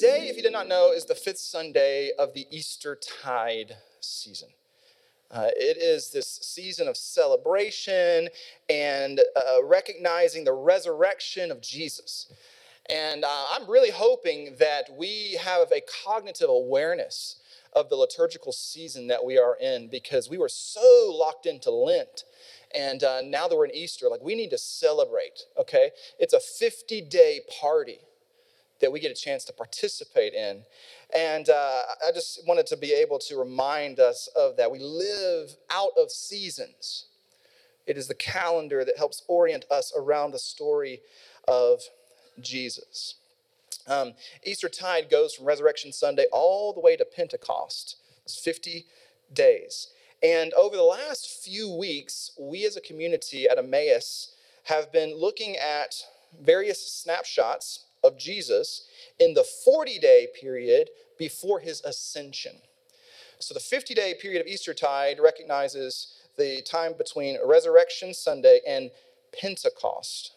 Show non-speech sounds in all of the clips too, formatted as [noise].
today, if you did not know, is the fifth Sunday of the Easter tide season. Uh, it is this season of celebration and uh, recognizing the resurrection of Jesus. And uh, I'm really hoping that we have a cognitive awareness of the liturgical season that we are in because we were so locked into Lent. And uh, now that we're in Easter, like we need to celebrate, okay? It's a 50 day party that we get a chance to participate in. And uh, I just wanted to be able to remind us of that. We live out of seasons. It is the calendar that helps orient us around the story of Jesus. Um, Easter tide goes from Resurrection Sunday all the way to Pentecost. It's 50 days. And over the last few weeks, we as a community at Emmaus have been looking at various snapshots of Jesus in the 40 day period before his ascension. So the 50 day period of Eastertide recognizes the time between Resurrection Sunday and Pentecost.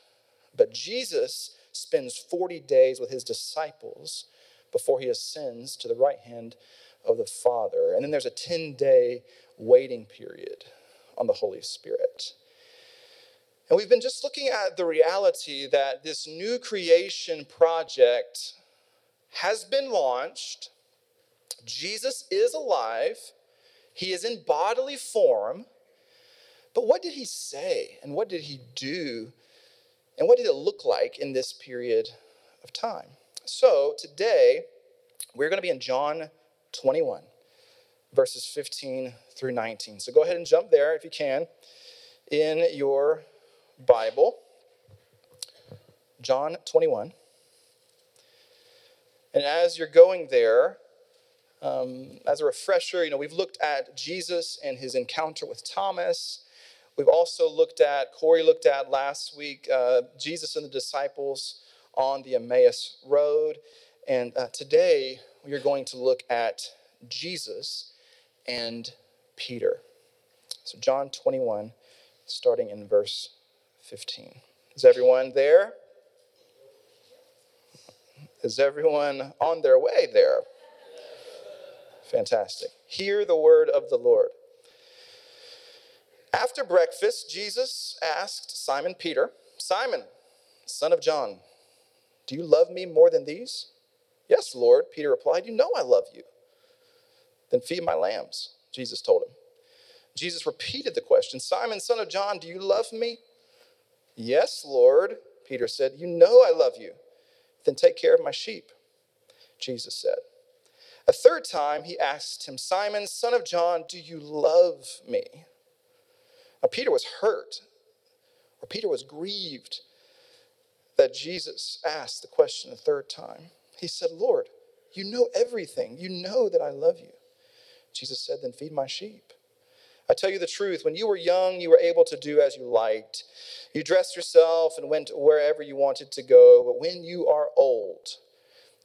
But Jesus spends 40 days with his disciples before he ascends to the right hand of the Father. And then there's a 10 day waiting period on the Holy Spirit. And we've been just looking at the reality that this new creation project has been launched. Jesus is alive, he is in bodily form. But what did he say and what did he do and what did it look like in this period of time? So today, we're going to be in John 21, verses 15 through 19. So go ahead and jump there if you can in your Bible, John 21. And as you're going there, um, as a refresher, you know, we've looked at Jesus and his encounter with Thomas. We've also looked at, Corey looked at last week, uh, Jesus and the disciples on the Emmaus Road. And uh, today, we are going to look at Jesus and Peter. So, John 21, starting in verse 15. Is everyone there? Is everyone on their way there? Fantastic. Hear the word of the Lord. After breakfast, Jesus asked Simon Peter, Simon, son of John, do you love me more than these? Yes, Lord, Peter replied, You know I love you. Then feed my lambs, Jesus told him. Jesus repeated the question Simon, son of John, do you love me? Yes, Lord, Peter said, You know I love you. Then take care of my sheep, Jesus said. A third time he asked him, Simon, son of John, do you love me? Now, Peter was hurt, or Peter was grieved that Jesus asked the question a third time. He said, Lord, you know everything. You know that I love you. Jesus said, Then feed my sheep. I tell you the truth, when you were young, you were able to do as you liked. You dressed yourself and went wherever you wanted to go. But when you are old,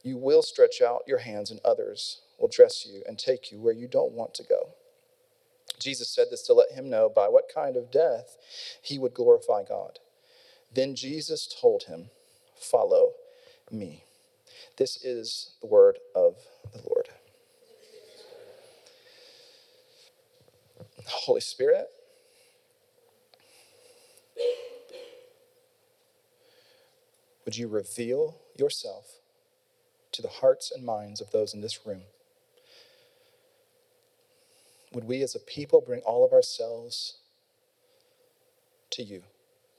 you will stretch out your hands, and others will dress you and take you where you don't want to go. Jesus said this to let him know by what kind of death he would glorify God. Then Jesus told him, Follow me. This is the word of the Lord. Holy Spirit, would you reveal yourself to the hearts and minds of those in this room? Would we as a people bring all of ourselves to you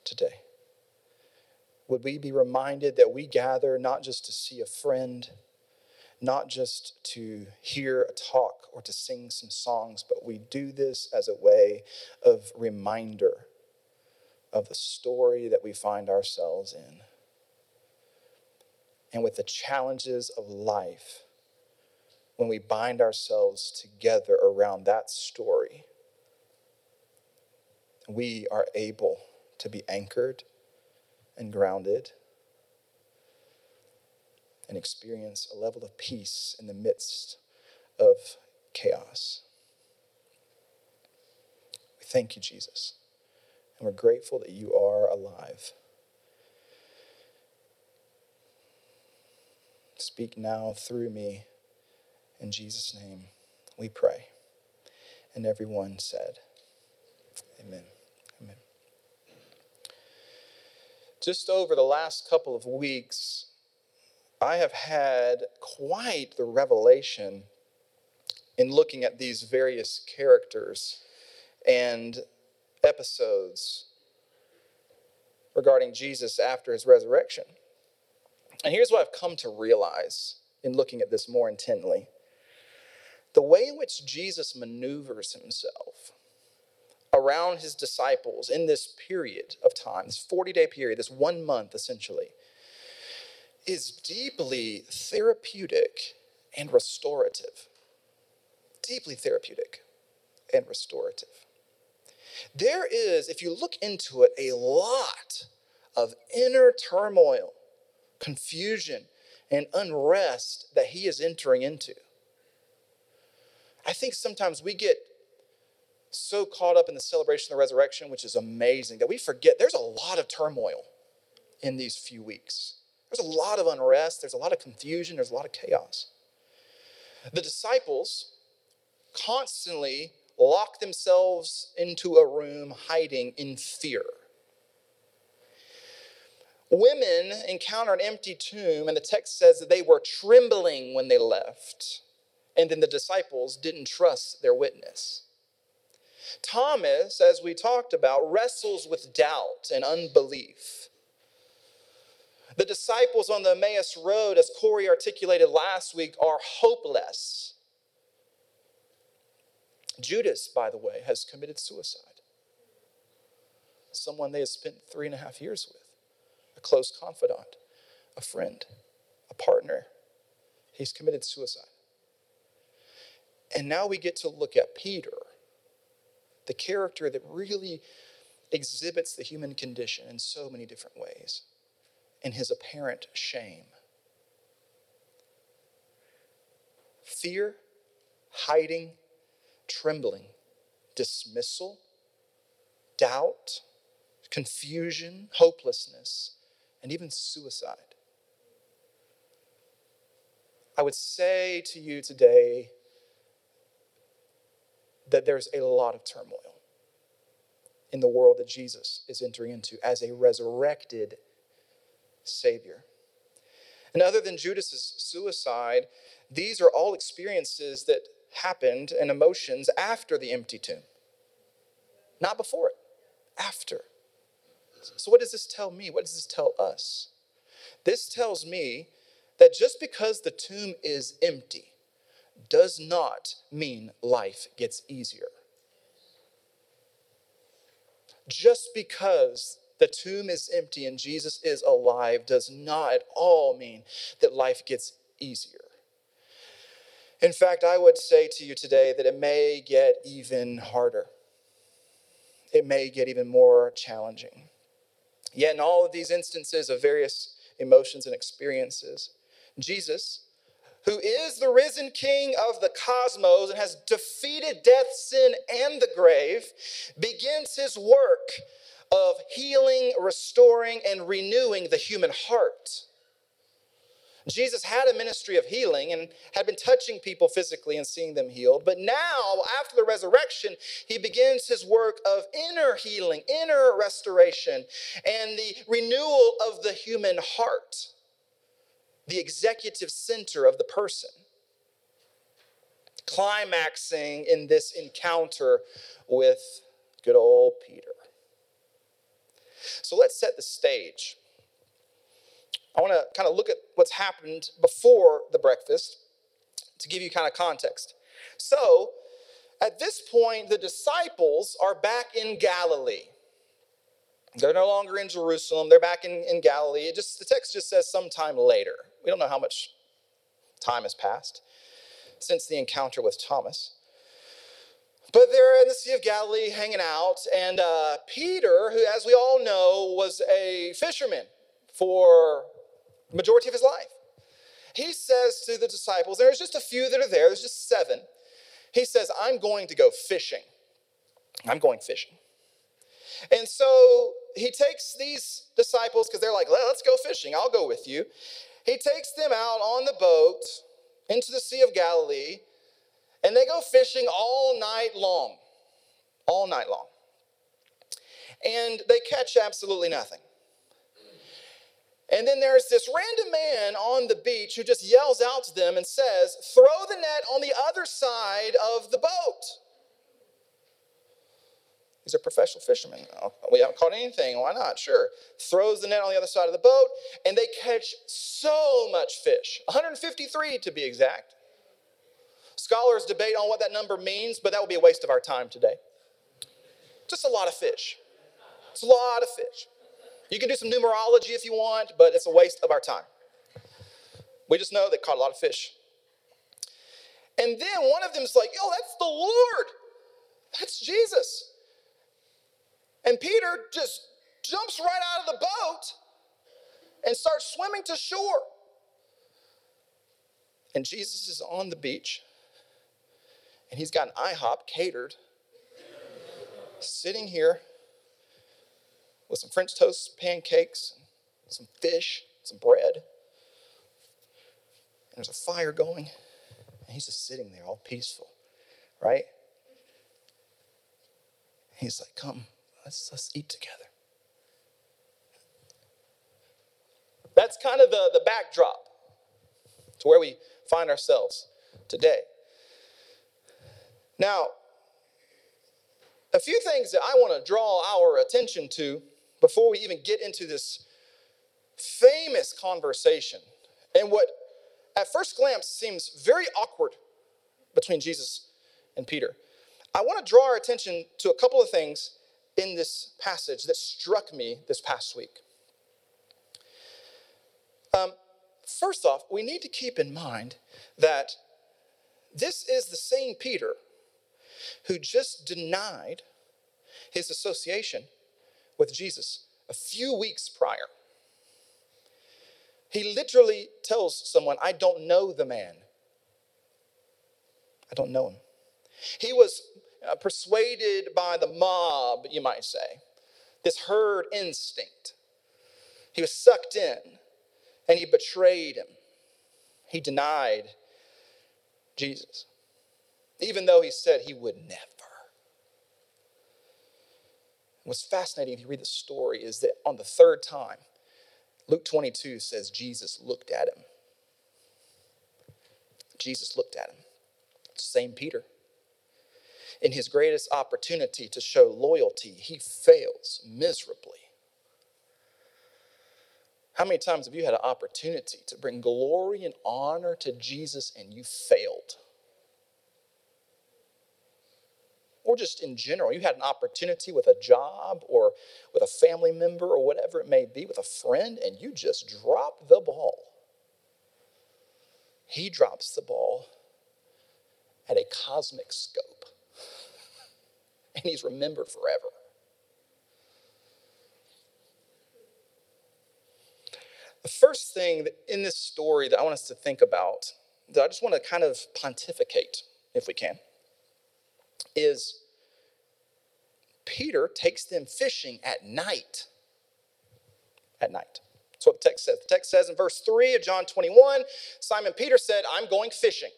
today? Would we be reminded that we gather not just to see a friend, not just to hear a talk or to sing some songs, but we do this as a way of reminder of the story that we find ourselves in. And with the challenges of life, when we bind ourselves together around that story, we are able to be anchored and grounded and experience a level of peace in the midst of chaos. We thank you, Jesus, and we're grateful that you are alive. Speak now through me. In Jesus' name we pray. And everyone said, Amen. Amen. Just over the last couple of weeks, I have had quite the revelation in looking at these various characters and episodes regarding Jesus after his resurrection. And here's what I've come to realize in looking at this more intently the way in which Jesus maneuvers himself around his disciples in this period of time, this 40 day period, this one month essentially, is deeply therapeutic and restorative. Deeply therapeutic and restorative. There is, if you look into it, a lot of inner turmoil, confusion, and unrest that he is entering into. I think sometimes we get so caught up in the celebration of the resurrection, which is amazing, that we forget there's a lot of turmoil in these few weeks. There's a lot of unrest, there's a lot of confusion, there's a lot of chaos. The disciples constantly lock themselves into a room hiding in fear. Women encounter an empty tomb, and the text says that they were trembling when they left. And then the disciples didn't trust their witness. Thomas, as we talked about, wrestles with doubt and unbelief. The disciples on the Emmaus Road, as Corey articulated last week, are hopeless. Judas, by the way, has committed suicide. Someone they have spent three and a half years with, a close confidant, a friend, a partner. He's committed suicide. And now we get to look at Peter, the character that really exhibits the human condition in so many different ways, and his apparent shame. Fear, hiding, trembling, dismissal, doubt, confusion, hopelessness, and even suicide. I would say to you today that there's a lot of turmoil in the world that Jesus is entering into as a resurrected Savior. And other than Judas's suicide, these are all experiences that happened and emotions after the empty tomb. Not before it, after. So, what does this tell me? What does this tell us? This tells me that just because the tomb is empty does not mean life gets easier. Just because the tomb is empty and Jesus is alive does not at all mean that life gets easier. In fact, I would say to you today that it may get even harder. It may get even more challenging. Yet, in all of these instances of various emotions and experiences, Jesus, who is the risen king of the cosmos and has defeated death, sin, and the grave, begins his work of healing, restoring, and renewing the human heart. Jesus had a ministry of healing and had been touching people physically and seeing them healed. But now, after the resurrection, he begins his work of inner healing, inner restoration, and the renewal of the human heart, the executive center of the person. Climaxing in this encounter with good old Peter. So let's set the stage I want to kind of look at what's happened before the breakfast to give you kind of context. So, at this point, the disciples are back in Galilee. They're no longer in Jerusalem, they're back in, in Galilee. It just the text just says sometime later. We don't know how much time has passed since the encounter with Thomas. But they're in the Sea of Galilee hanging out, and uh, Peter, who, as we all know, was a fisherman for majority of his life. He says to the disciples, there's just a few that are there, there's just seven. He says, I'm going to go fishing. I'm going fishing. And so he takes these disciples, because they're like, let's go fishing, I'll go with you. he takes them out on the boat into the Sea of Galilee, and they go fishing all night long. All night long. And they catch absolutely nothing. And then there's this random man on the beach who just yells out to them and says, Throw the net on the other side of the boat. These are professional fishermen. Oh, we haven't caught anything. Why not? Sure. Throws the net on the other side of the boat, and they catch so much fish 153 to be exact. Scholars debate on what that number means, but that would be a waste of our time today. Just a lot of fish. It's a lot of fish. You can do some numerology if you want, but it's a waste of our time. We just know they caught a lot of fish. And then one of them is like, yo, that's the Lord. That's Jesus. And Peter just jumps right out of the boat and starts swimming to shore. And Jesus is on the beach, and he's got an IHOP catered, sitting here with some French toast pancakes, some fish, some bread. And there's a fire going, and he's just sitting there all peaceful, right? He's like, Come, let's, let's eat together. That's kind of the, the backdrop to where we find ourselves today. Now, a few things that I want to draw our attention to before we even get into this famous conversation and what at first glance seems very awkward between Jesus and Peter. I want to draw our attention to a couple of things in this passage that struck me this past week. Um, first off, we need to keep in mind that this is the same Peter who just denied his association with Jesus a few weeks prior. He literally tells someone, I don't know the man. I don't know him. He was uh, persuaded by the mob, you might say, this herd instinct. He was sucked in and he betrayed him. He denied Jesus, even though he said he would never. What's fascinating, if you read the story, is that on the third time, Luke 22 says Jesus looked at him. Jesus looked at him. Same Peter. In his greatest opportunity to show loyalty, he fails miserably. How many times have you had an opportunity to bring glory and honor to Jesus and you failed? Or just in general, you had an opportunity with a job or with a family member or whatever it may be, with a friend, and you just drop the ball. He drops the ball at a cosmic scope, [laughs] and he's remembered forever. The first thing in this story that I want us to think about, that I just want to kind of pontificate, if we can is Peter takes them fishing at night. At night. That's what the text says. The text says in verse 3 of John 21 Simon Peter said, I'm going fishing.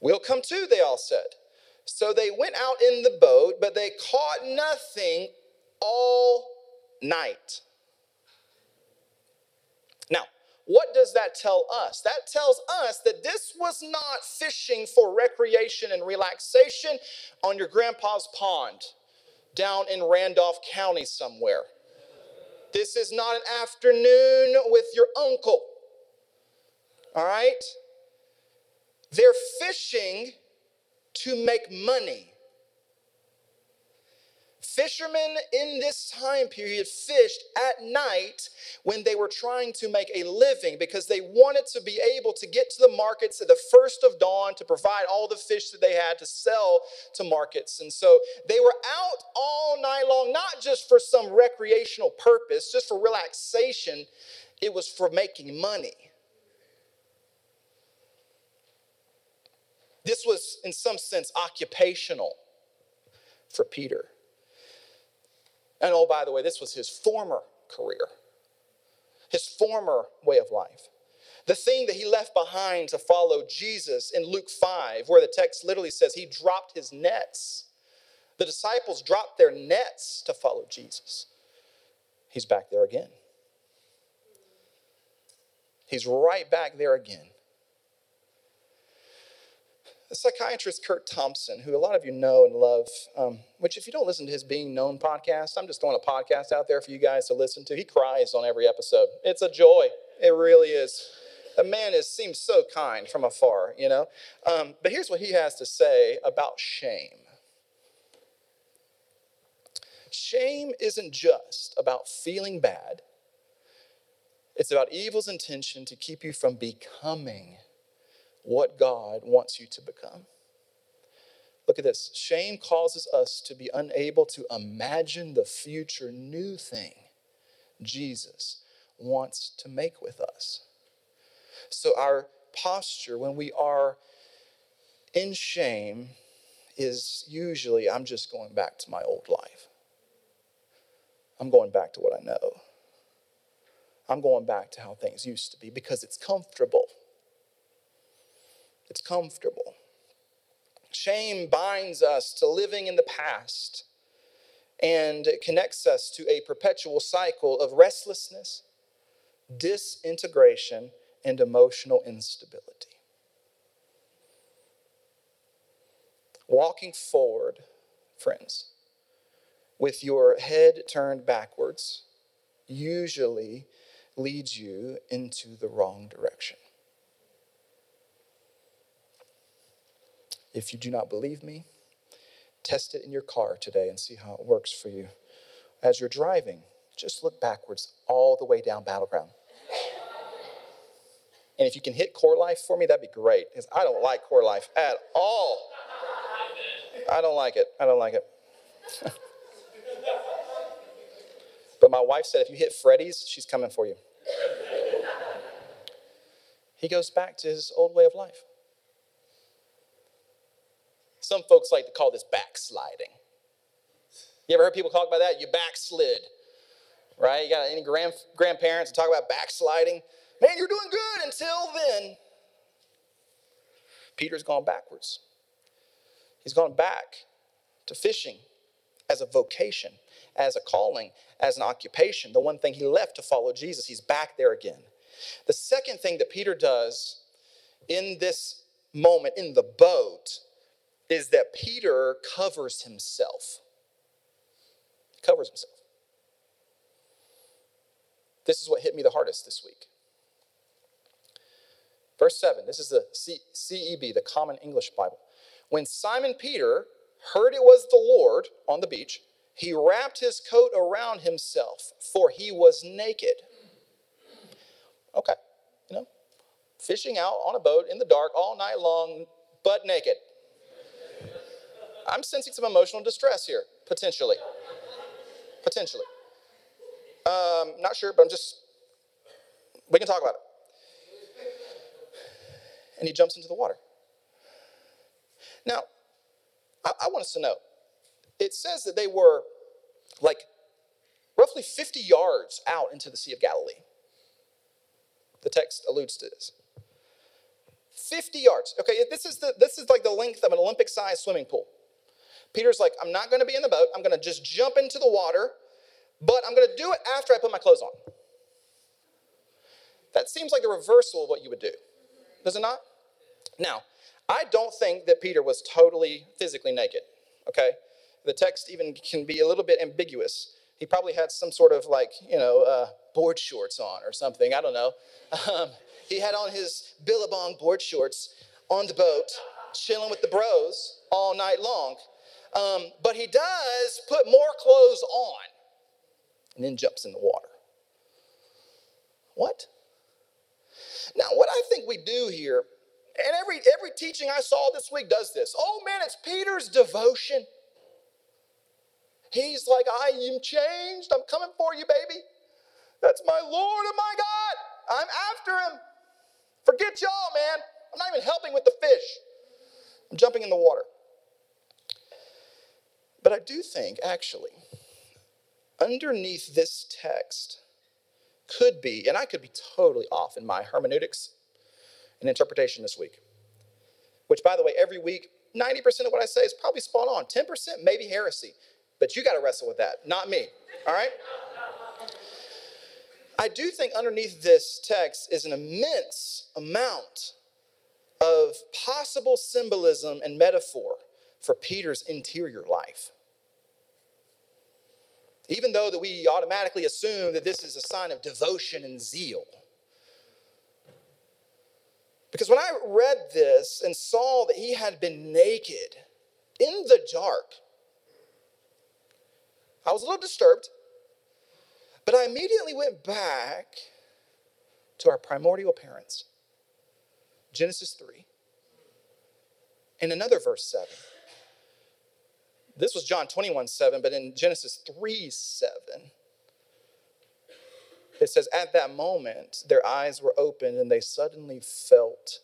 We'll come too, they all said. So they went out in the boat, but they caught nothing all night. Now, what does that tell us? That tells us that this was not fishing for recreation and relaxation on your grandpa's pond down in Randolph County somewhere. This is not an afternoon with your uncle. All right? They're fishing to make money. Fishermen in this time period fished at night when they were trying to make a living because they wanted to be able to get to the markets at the first of dawn to provide all the fish that they had to sell to markets. And so they were out all night long, not just for some recreational purpose, just for relaxation, it was for making money. This was, in some sense, occupational for Peter. And oh, by the way, this was his former career. his former way of life. The thing that he left behind to follow Jesus in Luke 5, where the text literally says he dropped his nets. The disciples dropped their nets to follow Jesus. He's back there again. He's right back there again. Psychiatrist Curt Thompson, who a lot of you know and love, um, which if you don't listen to his Being Known podcast, I'm just throwing a podcast out there for you guys to listen to. He cries on every episode. It's a joy. It really is. The man is seems so kind from afar, you know. Um, but here's what he has to say about shame. Shame isn't just about feeling bad. It's about evil's intention to keep you from becoming what God wants you to become. Look at this. Shame causes us to be unable to imagine the future new thing Jesus wants to make with us. So, our posture when we are in shame is usually, I'm just going back to my old life. I'm going back to what I know. I'm going back to how things used to be because it's comfortable. It's comfortable. Shame binds us to living in the past and it connects us to a perpetual cycle of restlessness, disintegration, and emotional instability. Walking forward, friends, with your head turned backwards usually leads you into the wrong direction. If you do not believe me, test it in your car today and see how it works for you. As you're driving, just look backwards all the way down Battleground. And if you can hit CoreLife for me, that'd be great, because I don't like CoreLife at all. I don't like it. I don't like it. [laughs] but my wife said if you hit Freddy's, she's coming for you. He goes back to his old way of life. Some folks like to call this backsliding. You ever heard people talk about that? You backslid, right? You got any grand, grandparents talk about backsliding? Man, you're doing good until then. Peter's gone backwards. He's gone back to fishing as a vocation, as a calling, as an occupation. The one thing he left to follow Jesus, he's back there again. The second thing that Peter does in this moment in the boat is that Peter covers himself. Covers himself. This is what hit me the hardest this week. Verse 7, this is the CEB, the Common English Bible. When Simon Peter heard it was the Lord on the beach, he wrapped his coat around himself, for he was naked. Okay, you know, fishing out on a boat in the dark all night long, butt naked. I'm sensing some emotional distress here, potentially. Potentially. Um, not sure, but I'm just, we can talk about it. And he jumps into the water. Now, I, I want us to know it says that they were like roughly 50 yards out into the Sea of Galilee. The text alludes to this. 50 yards. Okay, this is the this is like the length of an Olympic-sized swimming pool. Peter's like, I'm not going to be in the boat. I'm going to just jump into the water, but I'm going to do it after I put my clothes on. That seems like the reversal of what you would do, does it not? Now, I don't think that Peter was totally physically naked, okay? The text even can be a little bit ambiguous. He probably had some sort of like, you know, uh, board shorts on or something. I don't know. Um, he had on his Billabong board shorts on the boat, chilling with the bros all night long. Um, but he does put more clothes on and then jumps in the water. What? Now, what I think we do here, and every, every teaching I saw this week does this. Oh man, it's Peter's devotion. He's like, I am changed. I'm coming for you, baby. That's my Lord and my God. I'm after him. Forget y'all, man. I'm not even helping with the fish. I'm jumping in the water. But I do think, actually, underneath this text could be, and I could be totally off in my hermeneutics and interpretation this week, which, by the way, every week, 90% of what I say is probably spot on. 10% maybe heresy, but you got to wrestle with that, not me, all right? I do think underneath this text is an immense amount of possible symbolism and metaphor for Peter's interior life. Even though that we automatically assume that this is a sign of devotion and zeal. Because when I read this and saw that he had been naked in the dark, I was a little disturbed, but I immediately went back to our primordial parents, Genesis 3, and another verse 7. This was John 21 7, but in Genesis 3 7, it says, At that moment, their eyes were opened and they suddenly felt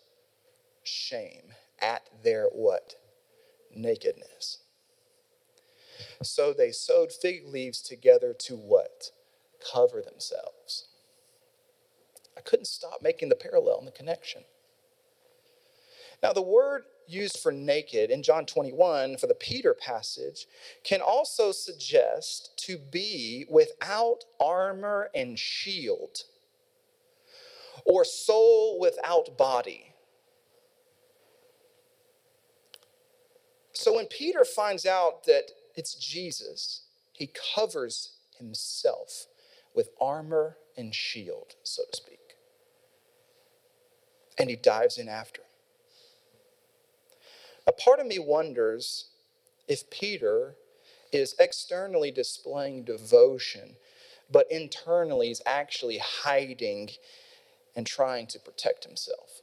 shame at their what? Nakedness. So they sewed fig leaves together to what? Cover themselves. I couldn't stop making the parallel and the connection. Now, the word used for naked in John 21 for the Peter passage can also suggest to be without armor and shield, or soul without body. So when Peter finds out that it's Jesus, he covers himself with armor and shield, so to speak. And he dives in after. A part of me wonders if Peter is externally displaying devotion, but internally is actually hiding and trying to protect himself.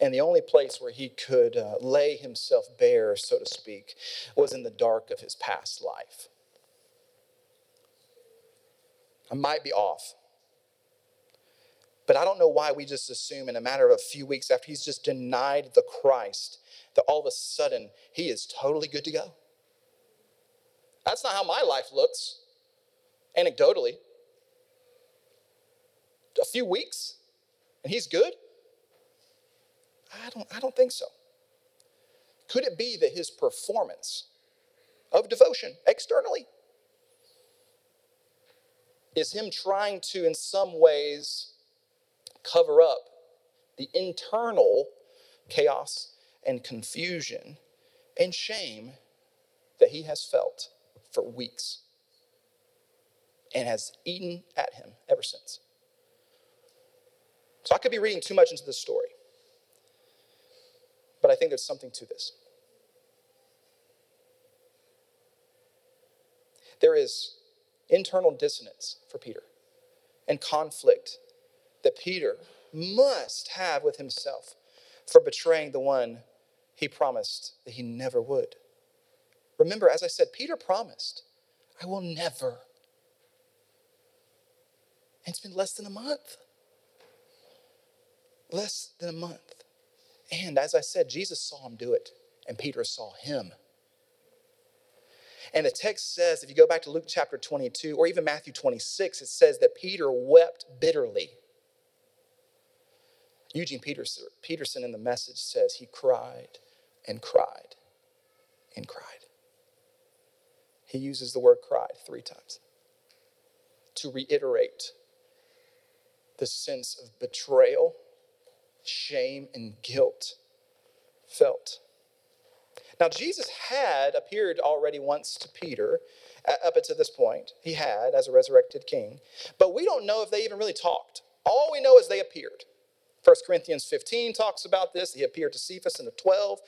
And the only place where he could uh, lay himself bare, so to speak, was in the dark of his past life. I might be off. But I don't know why we just assume in a matter of a few weeks after he's just denied the Christ that all of a sudden he is totally good to go. That's not how my life looks, anecdotally. A few weeks and he's good? I don't, I don't think so. Could it be that his performance of devotion externally is him trying to, in some ways, cover up the internal chaos and confusion and shame that he has felt for weeks and has eaten at him ever since. So I could be reading too much into this story, but I think there's something to this. There is internal dissonance for Peter and conflict that Peter must have with himself for betraying the one he promised that he never would. Remember, as I said, Peter promised, I will never. And it's been less than a month. Less than a month. And as I said, Jesus saw him do it, and Peter saw him. And the text says, if you go back to Luke chapter 22 or even Matthew 26, it says that Peter wept bitterly. Eugene Peterson in the message says he cried and cried and cried. He uses the word cried three times to reiterate the sense of betrayal, shame, and guilt felt. Now, Jesus had appeared already once to Peter uh, up until this point. He had as a resurrected king. But we don't know if they even really talked. All we know is they appeared. 1 Corinthians 15 talks about this. He appeared to Cephas in the 12.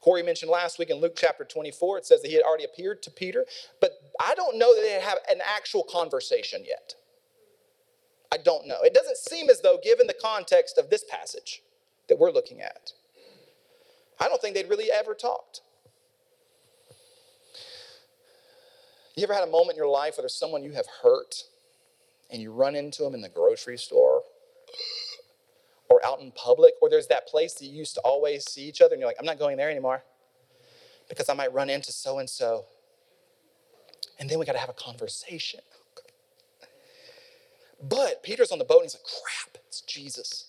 Corey mentioned last week in Luke chapter 24, it says that he had already appeared to Peter. But I don't know that they have an actual conversation yet. I don't know. It doesn't seem as though, given the context of this passage that we're looking at, I don't think they'd really ever talked. You ever had a moment in your life where there's someone you have hurt and you run into them in the grocery store or out in public, or there's that place that you used to always see each other, and you're like, I'm not going there anymore because I might run into so and so. And then we got to have a conversation. But Peter's on the boat and he's like, crap, it's Jesus.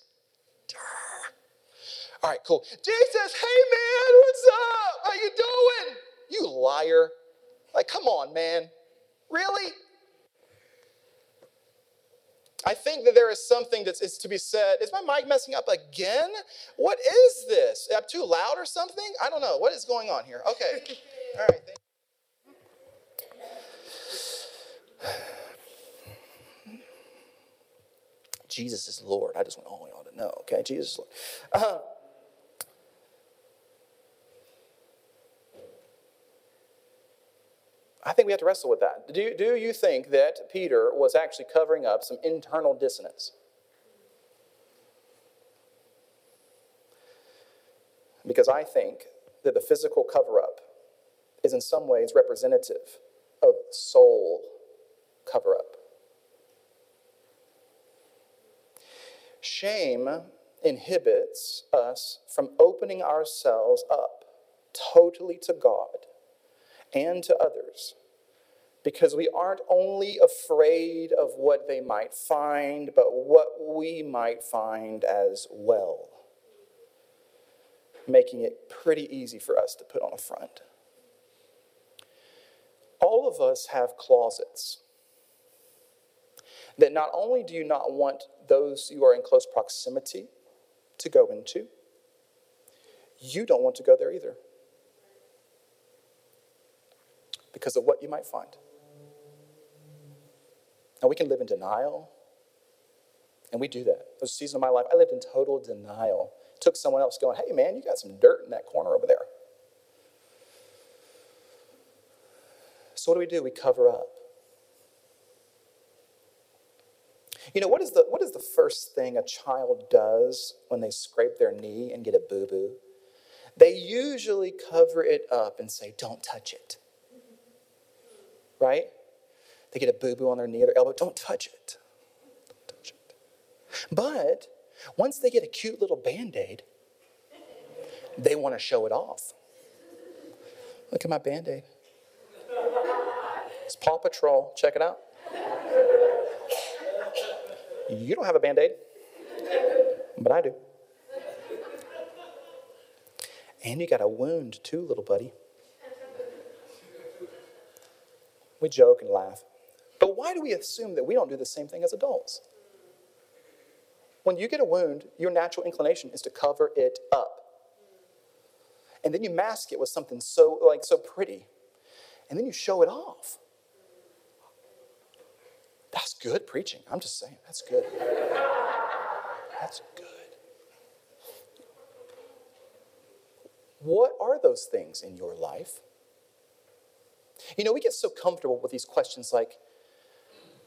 All right, cool. Jesus, hey man, what's up? How you doing? You liar. Like, come on, man. Really? I think that there is something that is to be said. Is my mic messing up again? What is this? Am I too loud or something? I don't know. What is going on here? Okay. [laughs] All right. [sighs] Jesus is Lord. I just want all y'all to know, okay? Jesus is Lord. Uh, I think we have to wrestle with that. Do, do you think that Peter was actually covering up some internal dissonance? Because I think that the physical cover up is in some ways representative of soul cover up. Shame inhibits us from opening ourselves up totally to God and to others because we aren't only afraid of what they might find, but what we might find as well, making it pretty easy for us to put on a front. All of us have closets that not only do you not want those you are in close proximity to go into, you don't want to go there either because of what you might find. Now, we can live in denial, and we do that. There was a season of my life, I lived in total denial. It took someone else going, hey, man, you got some dirt in that corner over there. So, what do we do? We cover up. You know, what is, the, what is the first thing a child does when they scrape their knee and get a boo boo? They usually cover it up and say, Don't touch it. Right? They get a boo boo on their knee or their elbow. Don't touch it. Don't touch it. But once they get a cute little band aid, they want to show it off. Look at my band aid. It's Paw Patrol. Check it out. You don't have a band aid, but I do. And you got a wound too, little buddy. We joke and laugh. But why do we assume that we don't do the same thing as adults? When you get a wound, your natural inclination is to cover it up. And then you mask it with something so like so pretty. And then you show it off. That's good preaching. I'm just saying, that's good. That's good. What are those things in your life? You know, we get so comfortable with these questions like,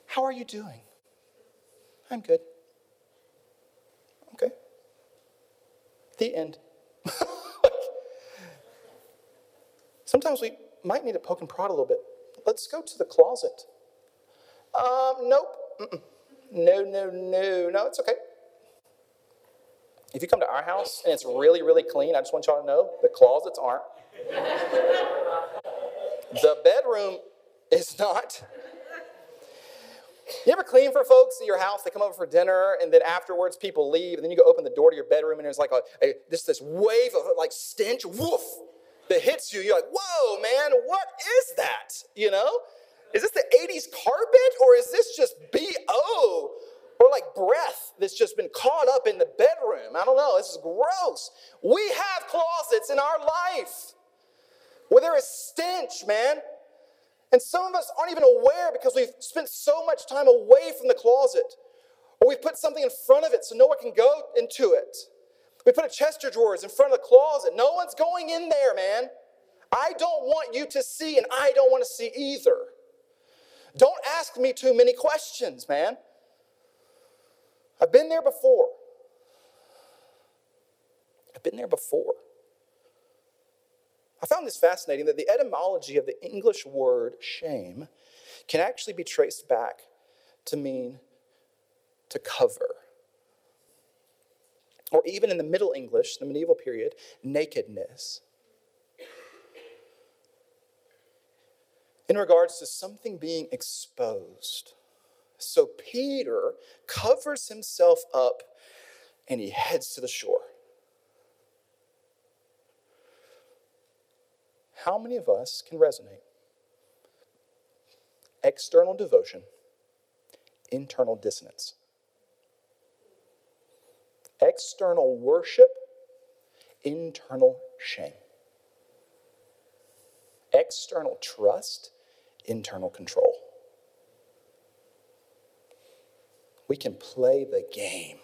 How are you doing? I'm good. Okay. The end. [laughs] Sometimes we might need to poke and prod a little bit. Let's go to the closet. Um, nope. Mm-mm. No, no, no. No, it's okay. If you come to our house and it's really, really clean, I just want y'all to know the closets aren't. [laughs] the bedroom is not. You ever clean for folks at your house? They come over for dinner, and then afterwards people leave, and then you go open the door to your bedroom, and there's like a, a this this wave of like stench, woof, that hits you. You're like, whoa, man, what is that? You know? Is this the 80s carpet or is this just BO or like breath that's just been caught up in the bedroom? I don't know. This is gross. We have closets in our life where there is stench, man. And some of us aren't even aware because we've spent so much time away from the closet. Or we've put something in front of it so no one can go into it. We put a chest of drawers in front of the closet. No one's going in there, man. I don't want you to see, and I don't want to see either. Don't ask me too many questions, man. I've been there before. I've been there before. I found this fascinating that the etymology of the English word shame can actually be traced back to mean to cover. Or even in the Middle English, the medieval period, nakedness. in regards to something being exposed, So Peter covers himself up and he heads to the shore. How many of us can resonate? External devotion, internal dissonance. External worship, internal shame. External trust, internal control. We can play the game.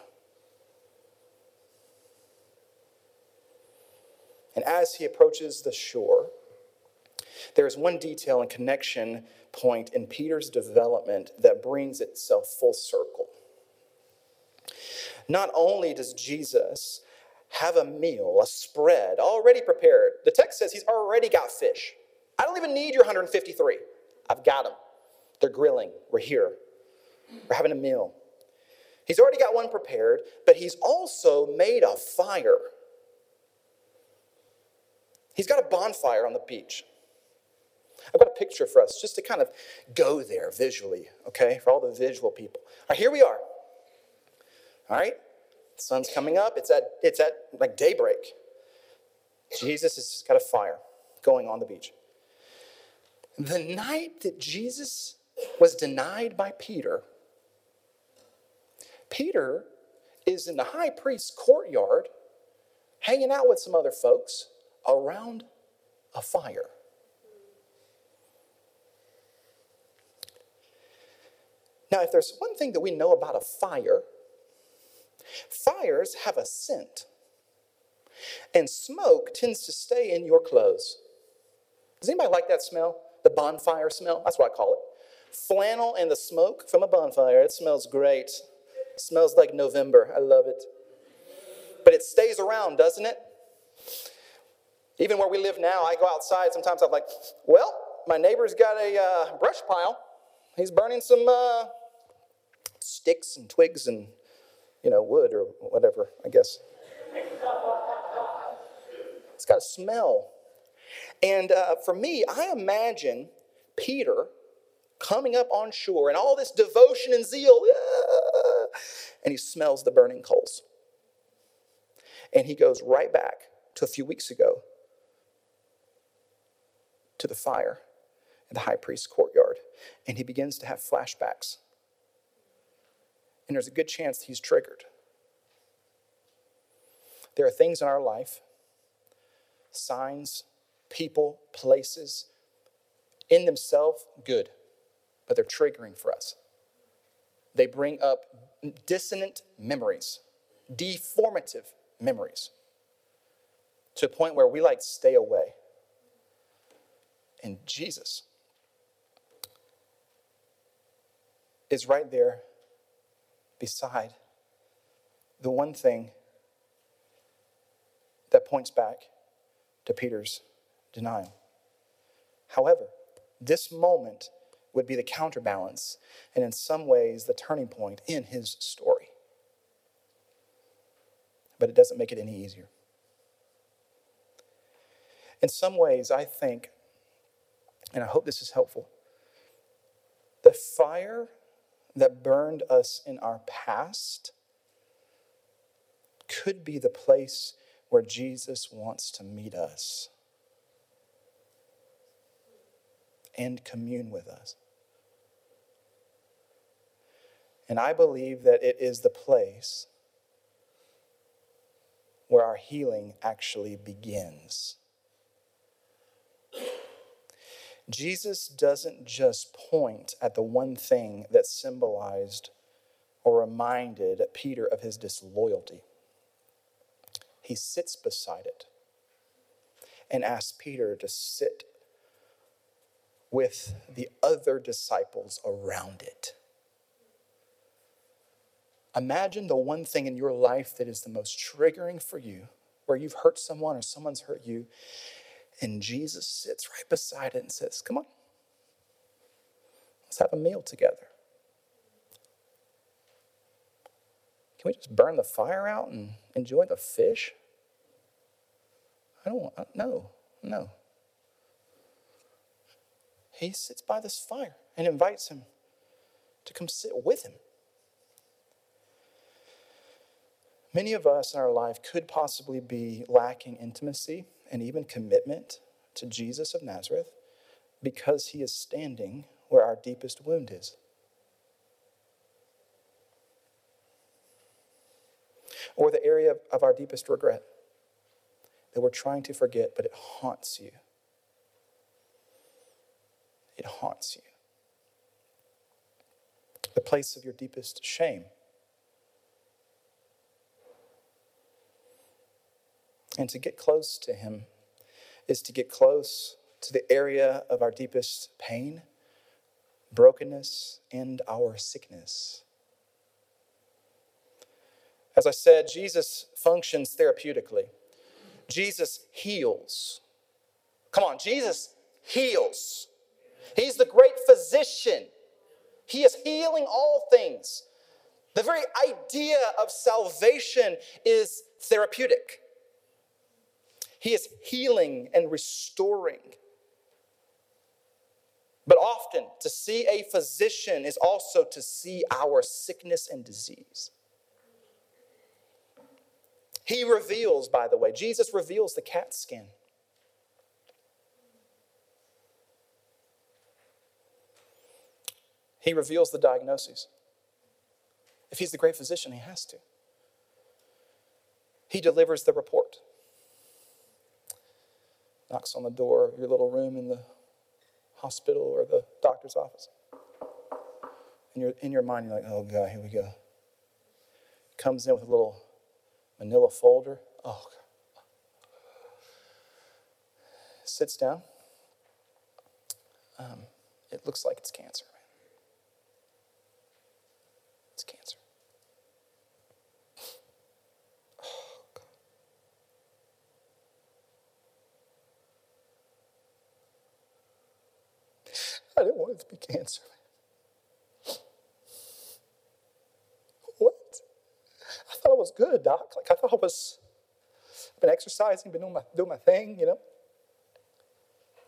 And as he approaches the shore, there is one detail and connection point in Peter's development that brings itself full circle. Not only does Jesus have a meal, a spread already prepared, the text says he's already got fish. I don't even need your 153. I've got them. They're grilling. We're here. We're having a meal. He's already got one prepared, but he's also made a fire. He's got a bonfire on the beach. I've got a picture for us just to kind of go there visually, okay, for all the visual people. All right, here we are. All right, the sun's coming up. It's at, it's at like daybreak. Jesus has got a fire going on the beach. The night that Jesus was denied by Peter, Peter is in the high priest's courtyard hanging out with some other folks around a fire. Now, if there's one thing that we know about a fire, fires have a scent, and smoke tends to stay in your clothes. Does anybody like that smell? The bonfire smell? That's what I call it. Flannel and the smoke from a bonfire. It smells great. It smells like November. I love it. But it stays around, doesn't it? Even where we live now, I go outside. Sometimes I'm like, well, my neighbor's got a uh, brush pile. He's burning some uh, sticks and twigs and, you know, wood or whatever, I guess. it's got a smell. And uh, for me, I imagine Peter coming up on shore and all this devotion and zeal, ah, and he smells the burning coals. And he goes right back to a few weeks ago to the fire in the high priest's courtyard. And he begins to have flashbacks. And there's a good chance he's triggered. There are things in our life, signs, people, places, in themselves good, but they're triggering for us. They bring up dissonant memories, deformative memories, to a point where we like stay away and Jesus is right there beside the one thing that points back to Peter's denial. However, this moment would be the counterbalance and, in some ways, the turning point in his story. But it doesn't make it any easier. In some ways, I think and I hope this is helpful. The fire that burned us in our past could be the place where Jesus wants to meet us and commune with us. And I believe that it is the place where our healing actually begins. Jesus doesn't just point at the one thing that symbolized or reminded Peter of his disloyalty. He sits beside it and asks Peter to sit with the other disciples around it. Imagine the one thing in your life that is the most triggering for you, where you've hurt someone or someone's hurt you, and Jesus sits right beside it and says, Come on, let's have a meal together. Can we just burn the fire out and enjoy the fish? I don't want, uh, no, no. He sits by this fire and invites him to come sit with him. Many of us in our life could possibly be lacking intimacy and even commitment to Jesus of Nazareth because he is standing where our deepest wound is. Or the area of our deepest regret that we're trying to forget, but it haunts you. It haunts you. The place of your deepest shame. And to get close to Him is to get close to the area of our deepest pain, brokenness, and our sickness. As I said, Jesus functions therapeutically. Jesus heals. Come on, Jesus heals. He's the great physician. He is healing all things. The very idea of salvation is therapeutic. He is healing and restoring. But often, to see a physician is also to see our sickness and disease. He reveals, by the way, Jesus reveals the CAT scan. He reveals the diagnoses. If he's the great physician, he has to. He delivers the report. Knocks on the door of your little room in the hospital or the doctor's office. And you're in your mind, you're like, oh God, here we go. Comes in with a little manila folder. Oh, God. sits down. Um, it looks like it's cancer. It's cancer. Oh, I didn't want it to be cancer. What? I thought I was good, doc. Like I thought I was I've been exercising, been doing my doing my thing, you know.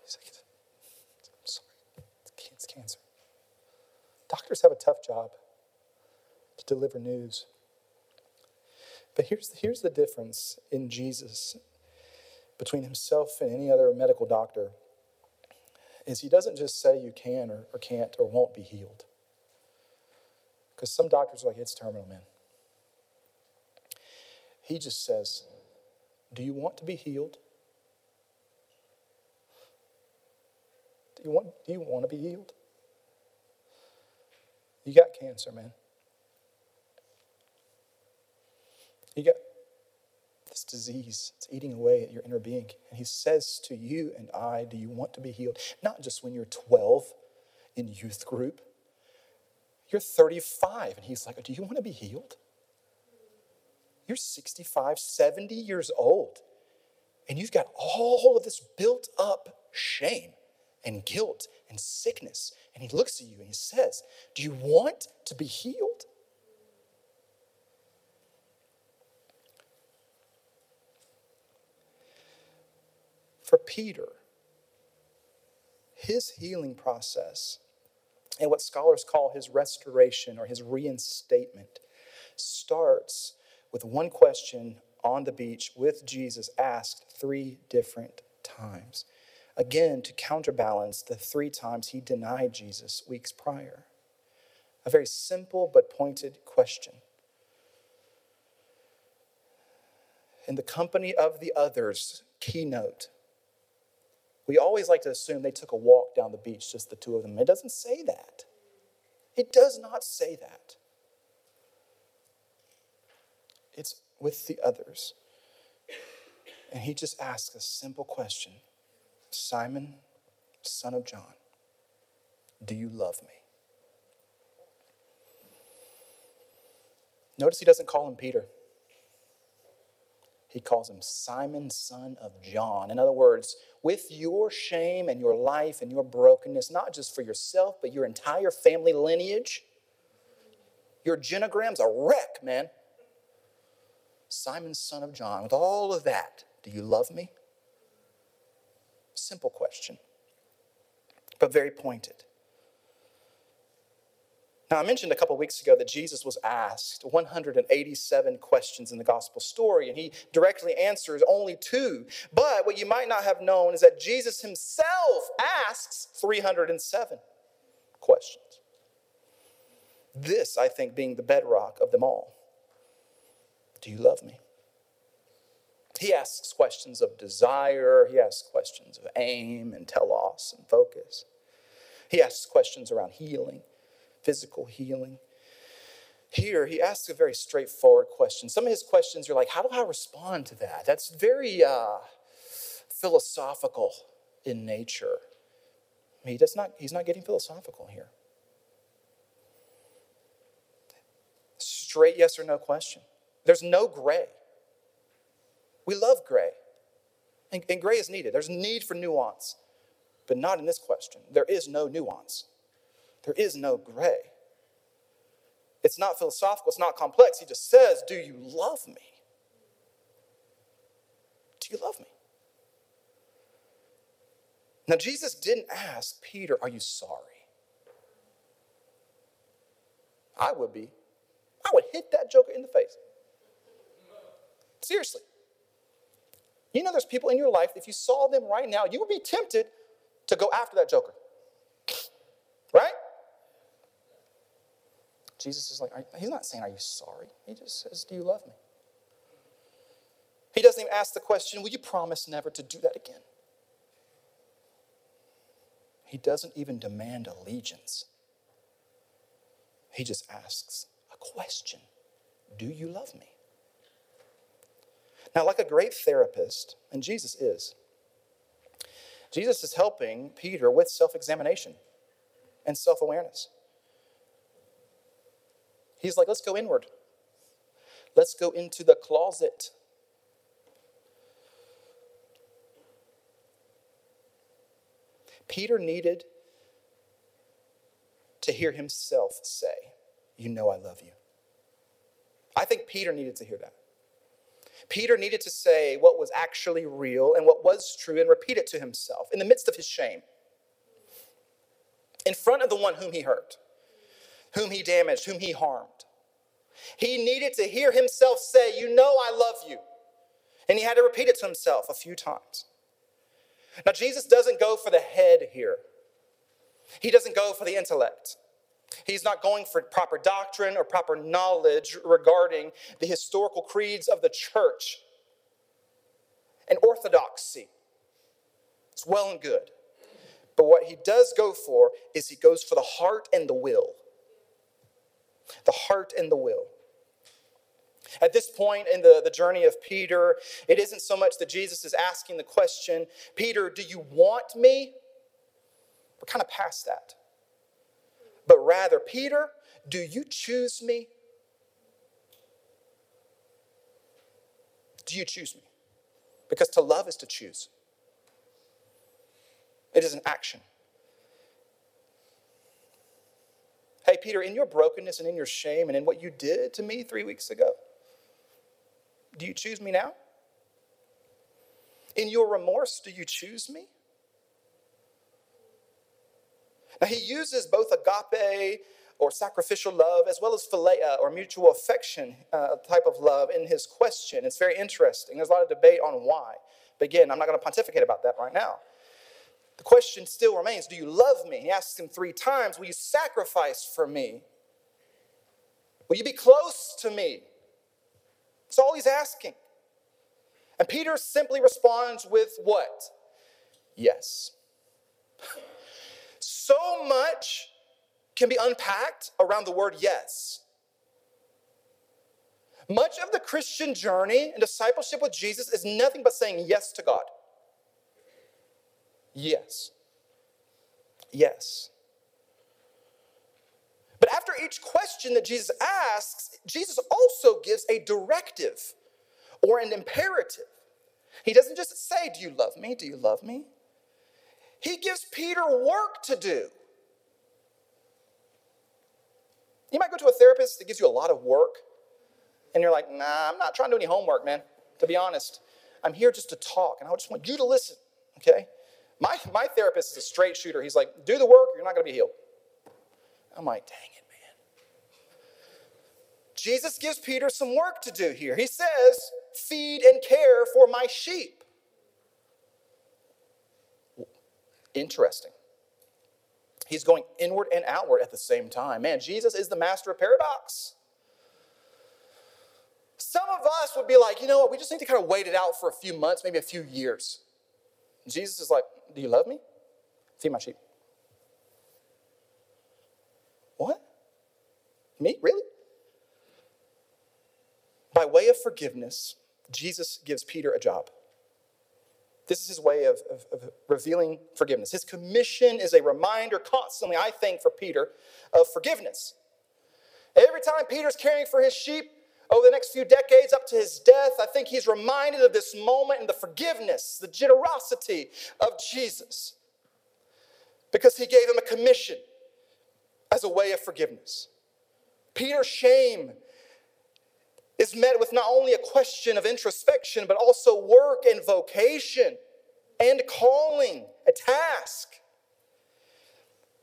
He's like, I'm sorry, it's cancer. Doctors have a tough job to deliver news. But here's, here's the difference in Jesus between himself and any other medical doctor is he doesn't just say you can or, or can't or won't be healed. Because some doctors are like, it's terminal, man. He just says, Do you want to be healed? Do you want, do you want to be healed? You got cancer, man. You got this disease. It's eating away at your inner being. And he says to you and I, Do you want to be healed? Not just when you're 12 in youth group, you're 35. And he's like, Do you want to be healed? You're 65, 70 years old, and you've got all of this built up shame and guilt and sickness. And he looks at you and he says, Do you want to be healed? For Peter, his healing process and what scholars call his restoration or his reinstatement starts with one question on the beach with Jesus asked three different times. Again, to counterbalance the three times he denied Jesus weeks prior. A very simple but pointed question. In the company of the others, keynote. We always like to assume they took a walk down the beach, just the two of them. It doesn't say that. It does not say that it's with the others. And he just asks a simple question Simon, son of John, do you love me? Notice he doesn't call him Peter. He calls him Simon, son of John. In other words, with your shame and your life and your brokenness, not just for yourself, but your entire family lineage, your genogram's a wreck, man. Simon, son of John, with all of that, do you love me? Simple question, but very pointed. Now, I mentioned a couple weeks ago that Jesus was asked 187 questions in the gospel story, and he directly answers only two. But what you might not have known is that Jesus himself asks 307 questions. This, I think, being the bedrock of them all. Do you love me? He asks questions of desire, he asks questions of aim and telos and focus. He asks questions around healing physical healing. Here, he asks a very straightforward question. Some of his questions are like, How do I respond to that? That's very uh, philosophical in nature. He does not, he's not getting philosophical here. Straight yes or no question. There's no gray. We love gray. And, and gray is needed. There's need for nuance, but not in this question. There is no nuance. There is no gray. It's not philosophical, it's not complex. He just says, Do you love me? Do you love me? Now, Jesus didn't ask Peter, Are you sorry? I would be. I would hit that joker in the face. Seriously. You know, there's people in your life, if you saw them right now, you would be tempted to go after that joker. Right? Jesus is like, he's not saying, Are you sorry? He just says, Do you love me? He doesn't even ask the question, Will you promise never to do that again? He doesn't even demand allegiance. He just asks a question Do you love me? Now, like a great therapist, and Jesus is, Jesus is helping Peter with self examination and self awareness. He's like, let's go inward. Let's go into the closet. Peter needed to hear himself say, You know I love you. I think Peter needed to hear that. Peter needed to say what was actually real and what was true and repeat it to himself in the midst of his shame, in front of the one whom he hurt whom he damaged, whom he harmed. He needed to hear himself say, You know, I love you. And he had to repeat it to himself a few times. Now, Jesus doesn't go for the head here, he doesn't go for the intellect. He's not going for proper doctrine or proper knowledge regarding the historical creeds of the church and orthodoxy. It's well and good. But what he does go for is he goes for the heart and the will the heart and the will. At this point in the, the journey of Peter, it isn't so much that Jesus is asking the question, Peter, do you want me? We're kind of past that. But rather, Peter, do you choose me? Do you choose me? Because to love is to choose, it is an action. Hey, Peter, in your brokenness and in your shame and in what you did to me three weeks ago, do you choose me now? In your remorse, do you choose me? Now, he uses both agape or sacrificial love as well as philia or mutual affection uh, type of love in his question. It's very interesting. There's a lot of debate on why. But again, I'm not going to pontificate about that right now. The question still remains Do you love me? He asks him three times Will you sacrifice for me? Will you be close to me? That's all he's asking. And Peter simply responds with what? Yes. [laughs] So much can be unpacked around the word yes. Much of the Christian journey and discipleship with Jesus is nothing but saying yes to God. Yes. Yes. But after each question that Jesus asks, Jesus also gives a directive or an imperative. He doesn't just say, Do you love me? Do you love me? He gives Peter work to do. You might go to a therapist that gives you a lot of work, and you're like, Nah, I'm not trying to do any homework, man. To be honest, I'm here just to talk, and I just want you to listen, okay? My, my therapist is a straight shooter. He's like, do the work, or you're not going to be healed. I'm like, dang it, man. Jesus gives Peter some work to do here. He says, Feed and care for my sheep. Interesting. He's going inward and outward at the same time. Man, Jesus is the master of paradox. Some of us would be like, you know what, we just need to kind of wait it out for a few months, maybe a few years. Jesus is like, Do you love me? Feed my sheep. What? Me? Really? By way of forgiveness, Jesus gives Peter a job. This is his way of, of, of, revealing forgiveness. His commission is a reminder constantly, I think, for Peter of forgiveness. Every time Peter's caring for his sheep over the next few decades up to his death, I think he's reminded of this moment and the forgiveness, the generosity of Jesus. Because he gave him a commission as a way of forgiveness. Peter's shame is met with not only a question of introspection, but also work and vocation and calling, a task.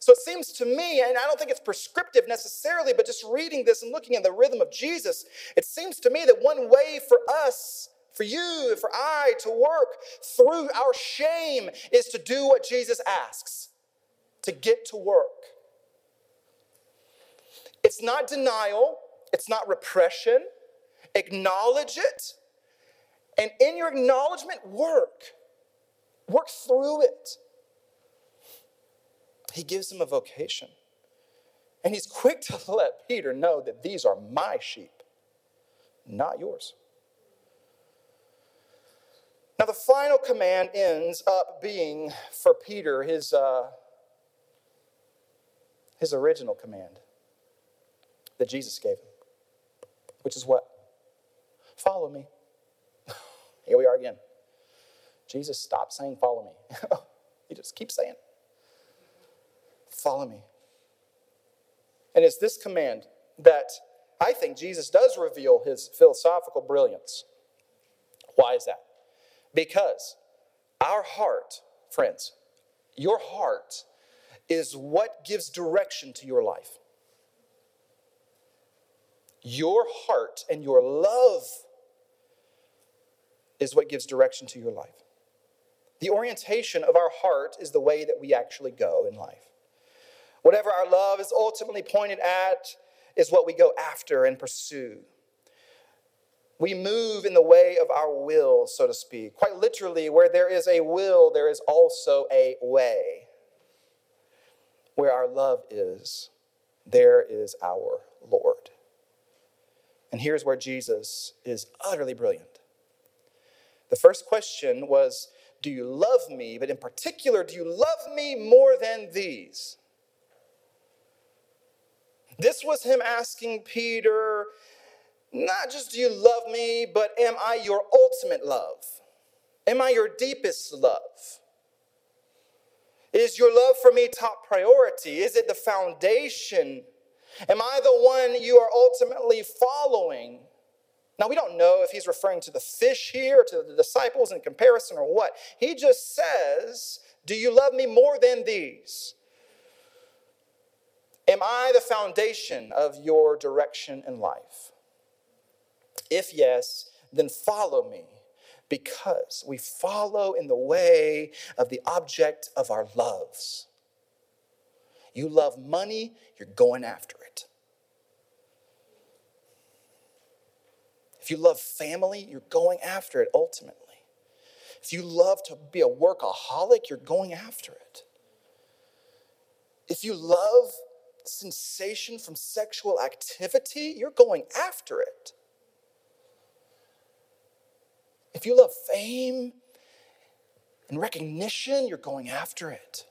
So it seems to me, and I don't think it's prescriptive necessarily, but just reading this and looking at the rhythm of Jesus, it seems to me that one way for us, for you, for I to work through our shame is to do what Jesus asks to get to work. It's not denial, it's not repression, acknowledge it, and in your acknowledgement, work. Work through it. He gives him a vocation. And he's quick to [laughs] let Peter know that these are my sheep, not yours. Now, the final command ends up being for Peter his, uh, his original command that Jesus gave him, which is what? Follow me. [laughs] Here we are again. Jesus stopped saying, Follow me. [laughs] he just keeps saying, Follow me. And it's this command that I think Jesus does reveal his philosophical brilliance. Why is that? Because our heart, friends, your heart is what gives direction to your life. Your heart and your love is what gives direction to your life. The orientation of our heart is the way that we actually go in life. Whatever our love is ultimately pointed at is what we go after and pursue. We move in the way of our will, so to speak. Quite literally, where there is a will, there is also a way. Where our love is, there is our Lord. And here's where Jesus is utterly brilliant. The first question was, Do you love me? But in particular, do you love me more than these? This was him asking Peter, not just do you love me, but am I your ultimate love? Am I your deepest love? Is your love for me top priority? Is it the foundation? Am I the one you are ultimately following? Now, we don't know if he's referring to the fish here, to the disciples in comparison, or what. He just says, Do you love me more than these? Am I the foundation of your direction in life? If yes, then follow me because we follow in the way of the object of our loves. You love money, you're going after it. If you love family, you're going after it ultimately. If you love to be a workaholic, you're going after it. If you love sensation from sexual activity, you're going after it. If you love fame and recognition, you're going after it.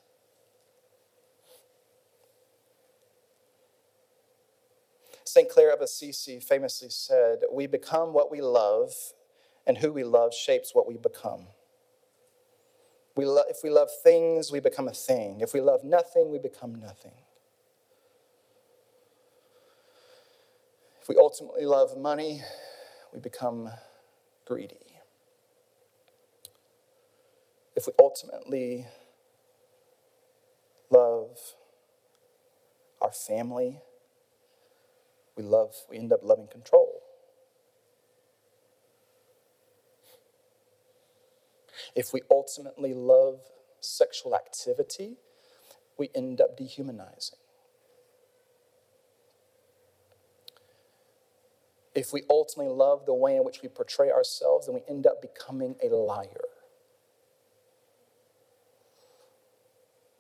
St. Clare of Assisi famously said, We become what we love, and who we love shapes what we become. We lo- if we love things, we become a thing. If we love nothing, we become nothing. If we ultimately love money, we become greedy. If we ultimately love our family, we love, we end up loving control. If we ultimately love sexual activity, we end up dehumanizing. If we ultimately love the way in which we portray ourselves, then we end up becoming a liar.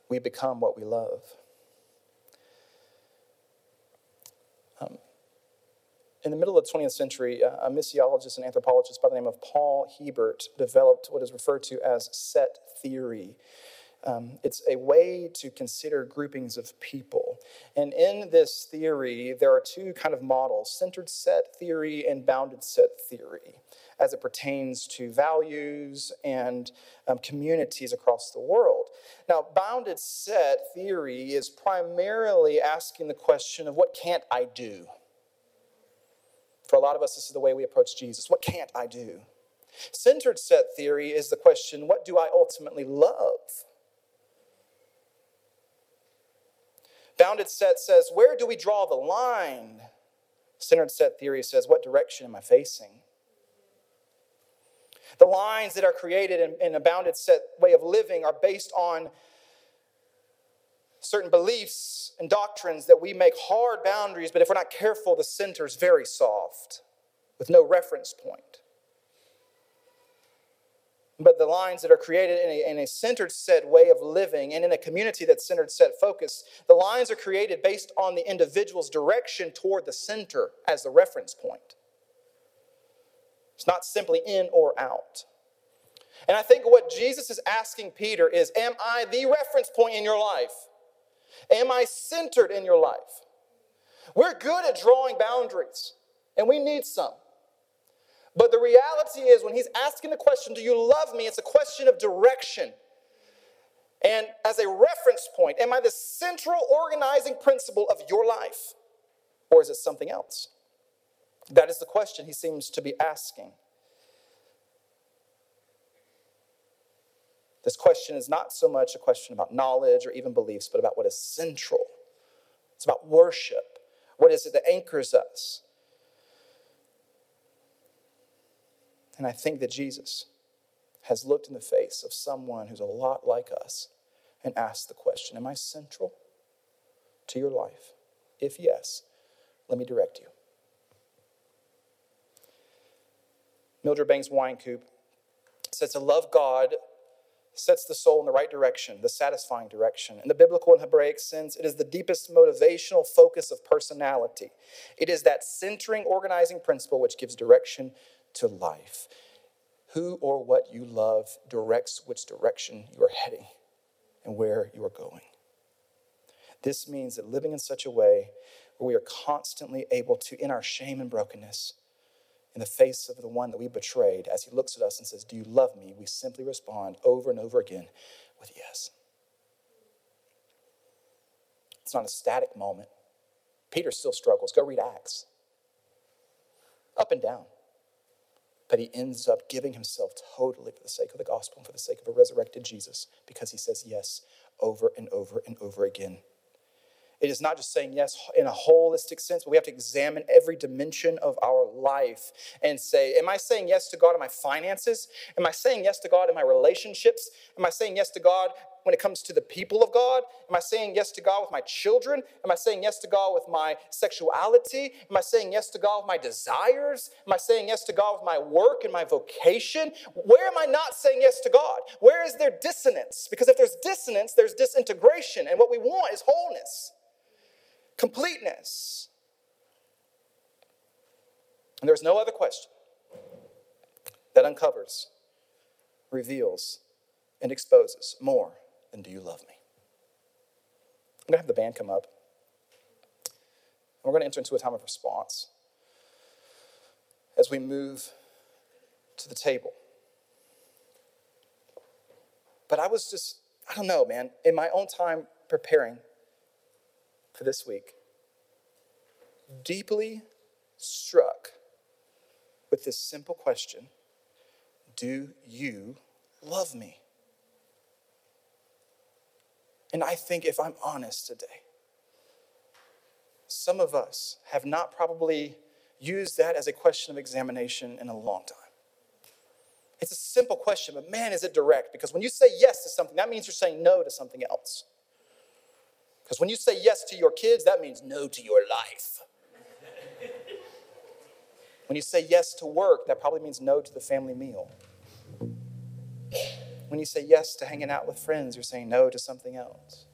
We become what we love. Um, in the middle of the 20th century, a missiologist and anthropologist by the name of Paul Hiebert developed what is referred to as set theory. Um, it's a way to consider groupings of people. And in this theory, there are two kind of models centered set theory and bounded set theory as it pertains to values and um, communities across the world. Now, bounded set theory is primarily asking the question of what can't I do? For a lot of us, this is the way we approach Jesus. What can't I do? Centered set theory is the question what do I ultimately love? Bounded set says, where do we draw the line? Centered set theory says, what direction am I facing? The lines that are created in, in a bounded set way of living are based on certain beliefs and doctrines that we make hard boundaries, but if we're not careful, the center is very soft with no reference point. But the lines that are created in a, in a centered set way of living and in a community that's centered set focus, the lines are created based on the individual's direction toward the center as the reference point. It's not simply in or out. And I think what Jesus is asking Peter is Am I the reference point in your life? Am I centered in your life? We're good at drawing boundaries, and we need some. But the reality is, when he's asking the question, Do you love me? It's a question of direction. And as a reference point, am I the central organizing principle of your life? Or is it something else? That is the question he seems to be asking. This question is not so much a question about knowledge or even beliefs, but about what is central. It's about worship. What is it that anchors us? And I think that Jesus has looked in the face of someone who's a lot like us and asked the question Am I central to your life? If yes, let me direct you. Mildred Bangs Wynkoop says to love God sets the soul in the right direction, the satisfying direction. In the biblical and Hebraic sense, it is the deepest motivational focus of personality. It is that centering, organizing principle which gives direction to life. Who or what you love directs which direction you are heading and where you are going. This means that living in such a way where we are constantly able to, in our shame and brokenness, in the face of the one that we betrayed, as he looks at us and says, Do you love me? We simply respond over and over again with yes. It's not a static moment. Peter still struggles. Go read Acts. Up and down. But he ends up giving himself totally for the sake of the gospel and for the sake of a resurrected Jesus because he says yes over and over and over again. It is not just saying yes in a holistic sense, but we have to examine every dimension of our life and say, Am I saying yes to God in my finances? Am I saying yes to God in my relationships? Am I saying yes to God when it comes to the people of God? Am I saying yes to God with my children? Am I saying yes to God with my sexuality? Am I saying yes to God with my desires? Am I saying yes to God with my work and my vocation? Where am I not saying yes to God? Where is there dissonance? Because if there's dissonance, there's disintegration, and what we want is wholeness completeness. And there's no other question that uncovers, reveals, and exposes more than do you love me? I'm going to have the band come up. And we're going to enter into a time of response as we move to the table. But I was just, I don't know, man, in my own time preparing for this week. Deeply struck with this simple question Do you love me? And I think if I'm honest today, some of us have not probably used that as a question of examination in a long time. It's a simple question, but man, is it direct. Because when you say yes to something, that means you're saying no to something else. Because when you say yes to your kids, that means no to your life. when you say yes to work, that probably means no to the family meal. When you say yes to hanging out with friends, you're saying no to something else.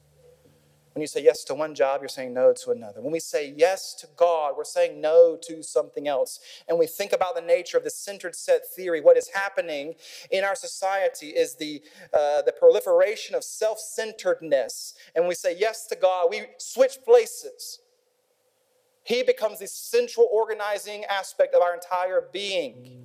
When you say yes to one job, you're saying no to another. When we say yes to God, we're saying no to something else. And we think about the nature of the centered set theory. What is happening in our society is the, uh, the proliferation of self centeredness. And we say yes to God, we switch places. He becomes the central organizing aspect of our entire being.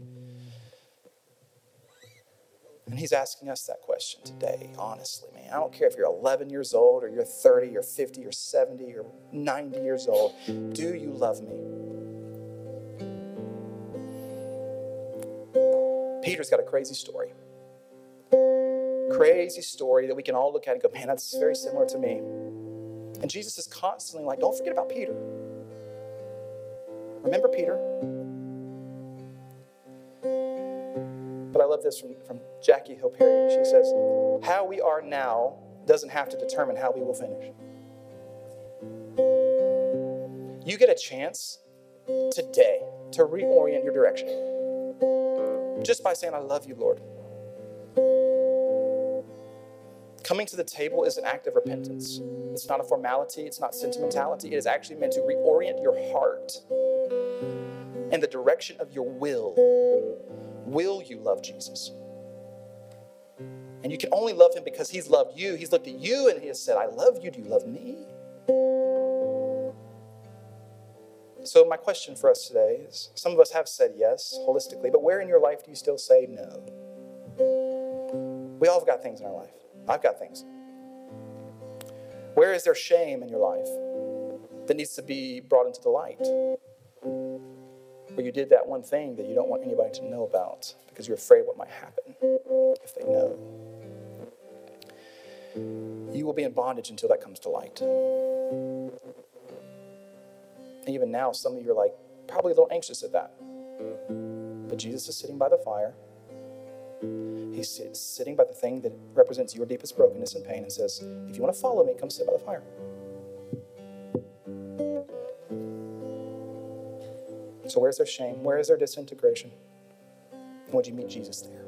And he's asking us that question today, honestly, man. I don't care if you're 11 years old or you're 30 or 50 or 70 or 90 years old. Do you love me? Peter's got a crazy story. Crazy story that we can all look at and go, man, that's very similar to me. And Jesus is constantly like, don't forget about Peter. Remember Peter? Love this from, from Jackie Hill Perry. She says, How we are now doesn't have to determine how we will finish. You get a chance today to reorient your direction just by saying, I love you, Lord. Coming to the table is an act of repentance. It's not a formality, it's not sentimentality. It is actually meant to reorient your heart and the direction of your will Will you love Jesus? And you can only love him because he's loved you. He's looked at you and he has said, I love you. Do you love me? So, my question for us today is some of us have said yes holistically, but where in your life do you still say no? We all have got things in our life. I've got things. Where is there shame in your life that needs to be brought into the light? Where you did that one thing that you don't want anybody to know about because you're afraid what might happen if they know. You will be in bondage until that comes to light. And even now, some of you are like probably a little anxious at that. But Jesus is sitting by the fire. He's sitting by the thing that represents your deepest brokenness and pain and says, If you want to follow me, come sit by the fire. So, where's there shame? Where is there disintegration? And would you meet Jesus there?